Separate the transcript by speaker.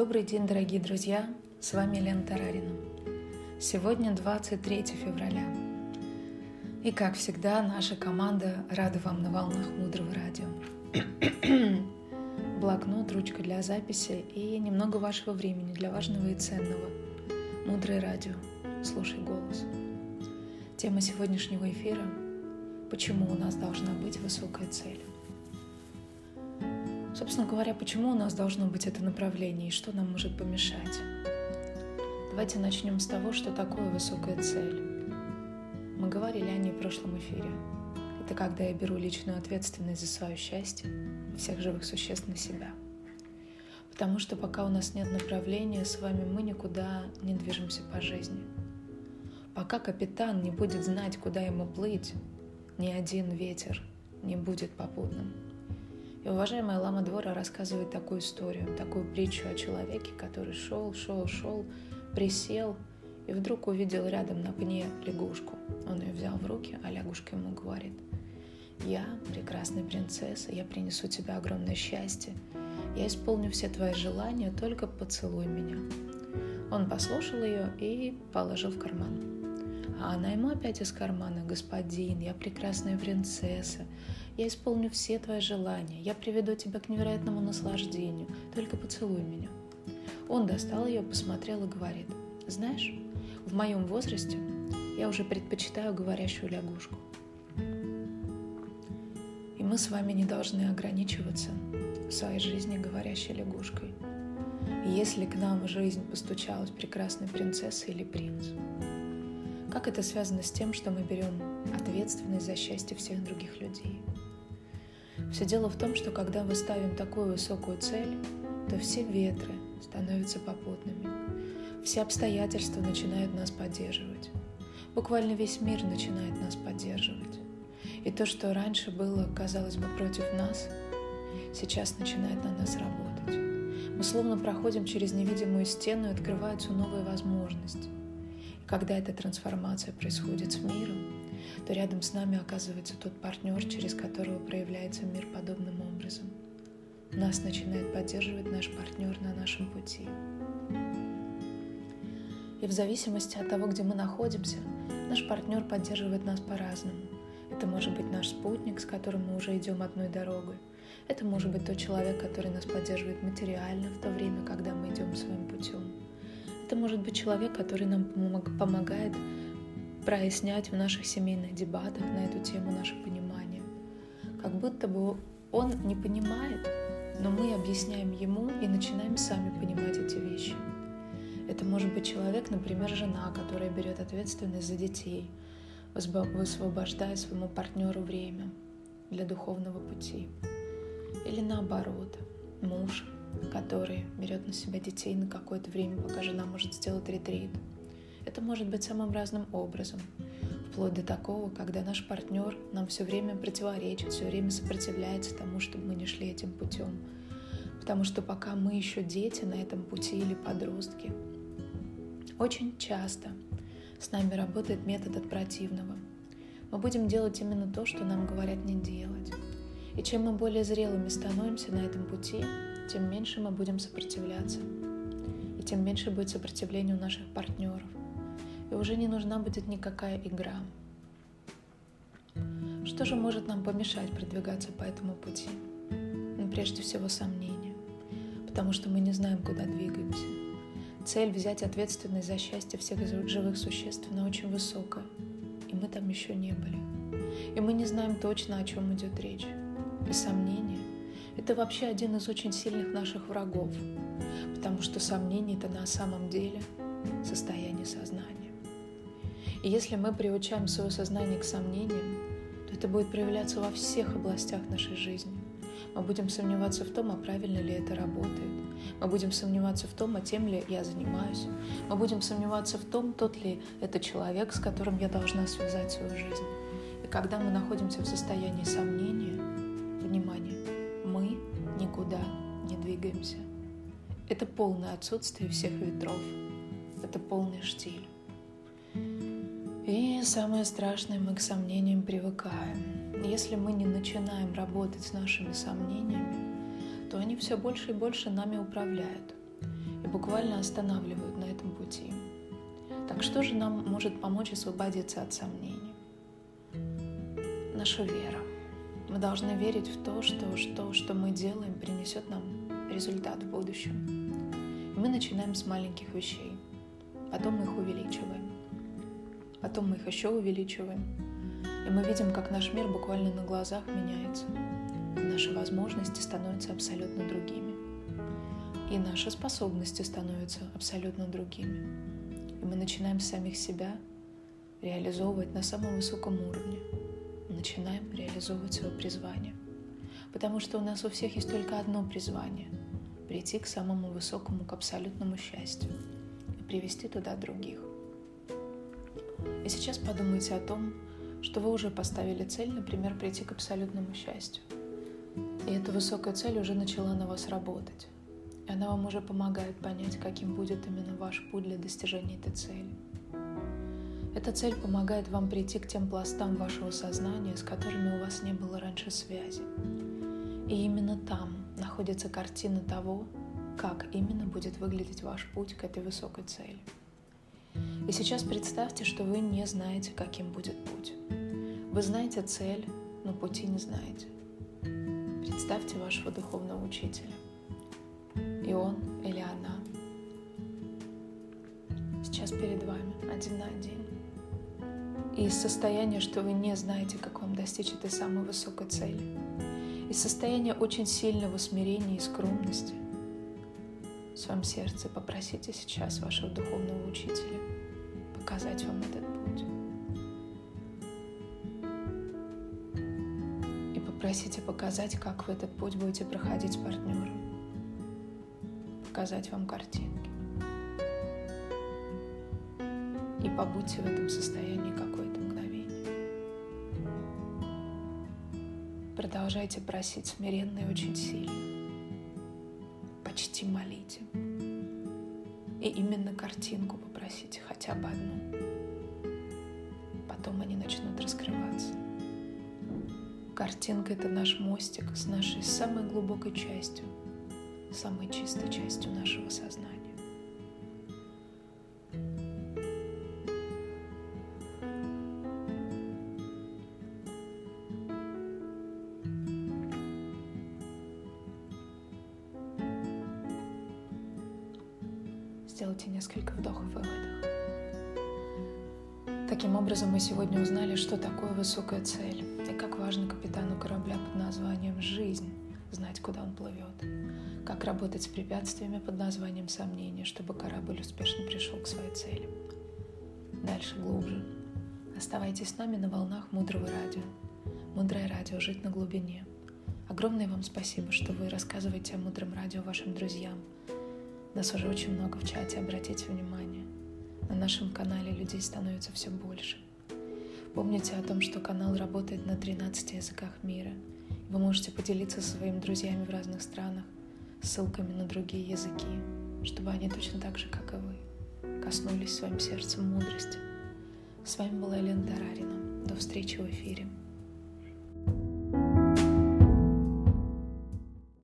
Speaker 1: Добрый день, дорогие друзья! С вами Лена Тарарина. Сегодня 23 февраля. И, как всегда, наша команда рада вам на волнах мудрого радио. Блокнот, ручка для записи и немного вашего времени для важного и ценного. Мудрое радио. Слушай голос. Тема сегодняшнего эфира – почему у нас должна быть высокая цель. Собственно говоря, почему у нас должно быть это направление и что нам может помешать? Давайте начнем с того, что такое высокая цель. Мы говорили о ней в прошлом эфире. Это когда я беру личную ответственность за свое счастье всех живых существ на себя. Потому что пока у нас нет направления, с вами мы никуда не движемся по жизни. Пока капитан не будет знать, куда ему плыть, ни один ветер не будет попутным. И уважаемая Лама Двора рассказывает такую историю, такую притчу о человеке, который шел, шел, шел, присел и вдруг увидел рядом на пне лягушку. Он ее взял в руки, а лягушка ему говорит, «Я прекрасная принцесса, я принесу тебе огромное счастье, я исполню все твои желания, только поцелуй меня». Он послушал ее и положил в карман. А она ему опять из кармана, «Господин, я прекрасная принцесса, я исполню все твои желания, я приведу тебя к невероятному наслаждению, только поцелуй меня». Он достал ее, посмотрел и говорит, «Знаешь, в моем возрасте я уже предпочитаю говорящую лягушку». И мы с вами не должны ограничиваться в своей жизни говорящей лягушкой. Если к нам в жизнь постучалась прекрасная принцесса или принц, как это связано с тем, что мы берем ответственность за счастье всех других людей? Все дело в том, что когда мы ставим такую высокую цель, то все ветры становятся попутными. Все обстоятельства начинают нас поддерживать. Буквально весь мир начинает нас поддерживать. И то, что раньше было, казалось бы, против нас, сейчас начинает на нас работать. Мы словно проходим через невидимую стену и открываются новые возможности. Когда эта трансформация происходит с миром, то рядом с нами оказывается тот партнер, через которого проявляется мир подобным образом. Нас начинает поддерживать наш партнер на нашем пути. И в зависимости от того, где мы находимся, наш партнер поддерживает нас по-разному. Это может быть наш спутник, с которым мы уже идем одной дорогой. Это может быть тот человек, который нас поддерживает материально в то время, когда мы идем своим путем. Это может быть человек, который нам помогает прояснять в наших семейных дебатах на эту тему наше понимание. Как будто бы он не понимает, но мы объясняем ему и начинаем сами понимать эти вещи. Это может быть человек, например, жена, которая берет ответственность за детей, высвобождая своему партнеру время для духовного пути. Или наоборот, муж, который берет на себя детей на какое-то время, пока жена может сделать ретрит. Это может быть самым разным образом, вплоть до такого, когда наш партнер нам все время противоречит, все время сопротивляется тому, чтобы мы не шли этим путем. Потому что пока мы еще дети на этом пути или подростки, очень часто с нами работает метод от противного. Мы будем делать именно то, что нам говорят не делать. И чем мы более зрелыми становимся на этом пути, тем меньше мы будем сопротивляться, и тем меньше будет сопротивления у наших партнеров. И уже не нужна будет никакая игра. Что же может нам помешать продвигаться по этому пути? Ну, прежде всего, сомнения, потому что мы не знаем, куда двигаемся. Цель взять ответственность за счастье всех живых существ, она очень высокая, и мы там еще не были. И мы не знаем точно, о чем идет речь. И сомнения это вообще один из очень сильных наших врагов, потому что сомнение – это на самом деле состояние сознания. И если мы приучаем свое сознание к сомнениям, то это будет проявляться во всех областях нашей жизни. Мы будем сомневаться в том, а правильно ли это работает. Мы будем сомневаться в том, а тем ли я занимаюсь. Мы будем сомневаться в том, тот ли это человек, с которым я должна связать свою жизнь. И когда мы находимся в состоянии сомнения, внимание, мы никуда не двигаемся. Это полное отсутствие всех ветров. Это полный штиль. И самое страшное, мы к сомнениям привыкаем. Если мы не начинаем работать с нашими сомнениями, то они все больше и больше нами управляют. и буквально останавливают на этом пути. Так что же нам может помочь освободиться от сомнений? Наша вера. Мы должны верить в то, что что, что мы делаем, принесет нам результат в будущем. И мы начинаем с маленьких вещей, потом их увеличиваем, потом мы их еще увеличиваем, и мы видим, как наш мир буквально на глазах меняется. Наши возможности становятся абсолютно другими. И наши способности становятся абсолютно другими. И мы начинаем самих себя реализовывать на самом высоком уровне. Начинаем реализовывать свое призвание. Потому что у нас у всех есть только одно призвание – прийти к самому высокому, к абсолютному счастью и привести туда других. И сейчас подумайте о том, что вы уже поставили цель, например, прийти к абсолютному счастью. И эта высокая цель уже начала на вас работать. И она вам уже помогает понять, каким будет именно ваш путь для достижения этой цели. Эта цель помогает вам прийти к тем пластам вашего сознания, с которыми у вас не было раньше связи. И именно там находится картина того, как именно будет выглядеть ваш путь к этой высокой цели. И сейчас представьте, что вы не знаете, каким будет путь. Вы знаете цель, но пути не знаете. Представьте вашего духовного учителя. И он или она сейчас перед вами один на один. И из состояния, что вы не знаете, как вам достичь этой самой высокой цели, из состояния очень сильного смирения и скромности в своем сердце попросите сейчас вашего духовного учителя показать вам этот путь. И попросите показать, как вы этот путь будете проходить с партнером. Показать вам картинки. И побудьте в этом состоянии какое-то мгновение. Продолжайте просить смиренно и очень сильно. Картинка — это наш мостик с нашей самой глубокой частью, самой чистой частью нашего сознания. Сделайте несколько вдохов и выдохов. Таким образом, мы сегодня узнали, что такое высокая цель и как важно капитану корабля под названием «Жизнь» знать, куда он плывет, как работать с препятствиями под названием «Сомнение», чтобы корабль успешно пришел к своей цели. Дальше глубже. Оставайтесь с нами на волнах Мудрого радио. Мудрое радио «Жить на глубине». Огромное вам спасибо, что вы рассказываете о Мудром радио вашим друзьям – нас уже очень много в чате, обратите внимание. На нашем канале людей становится все больше. Помните о том, что канал работает на 13 языках мира. Вы можете поделиться со своими друзьями в разных странах ссылками на другие языки, чтобы они точно так же, как и вы, коснулись своим сердцем мудрости. С вами была Елена Тарарина. До встречи в эфире.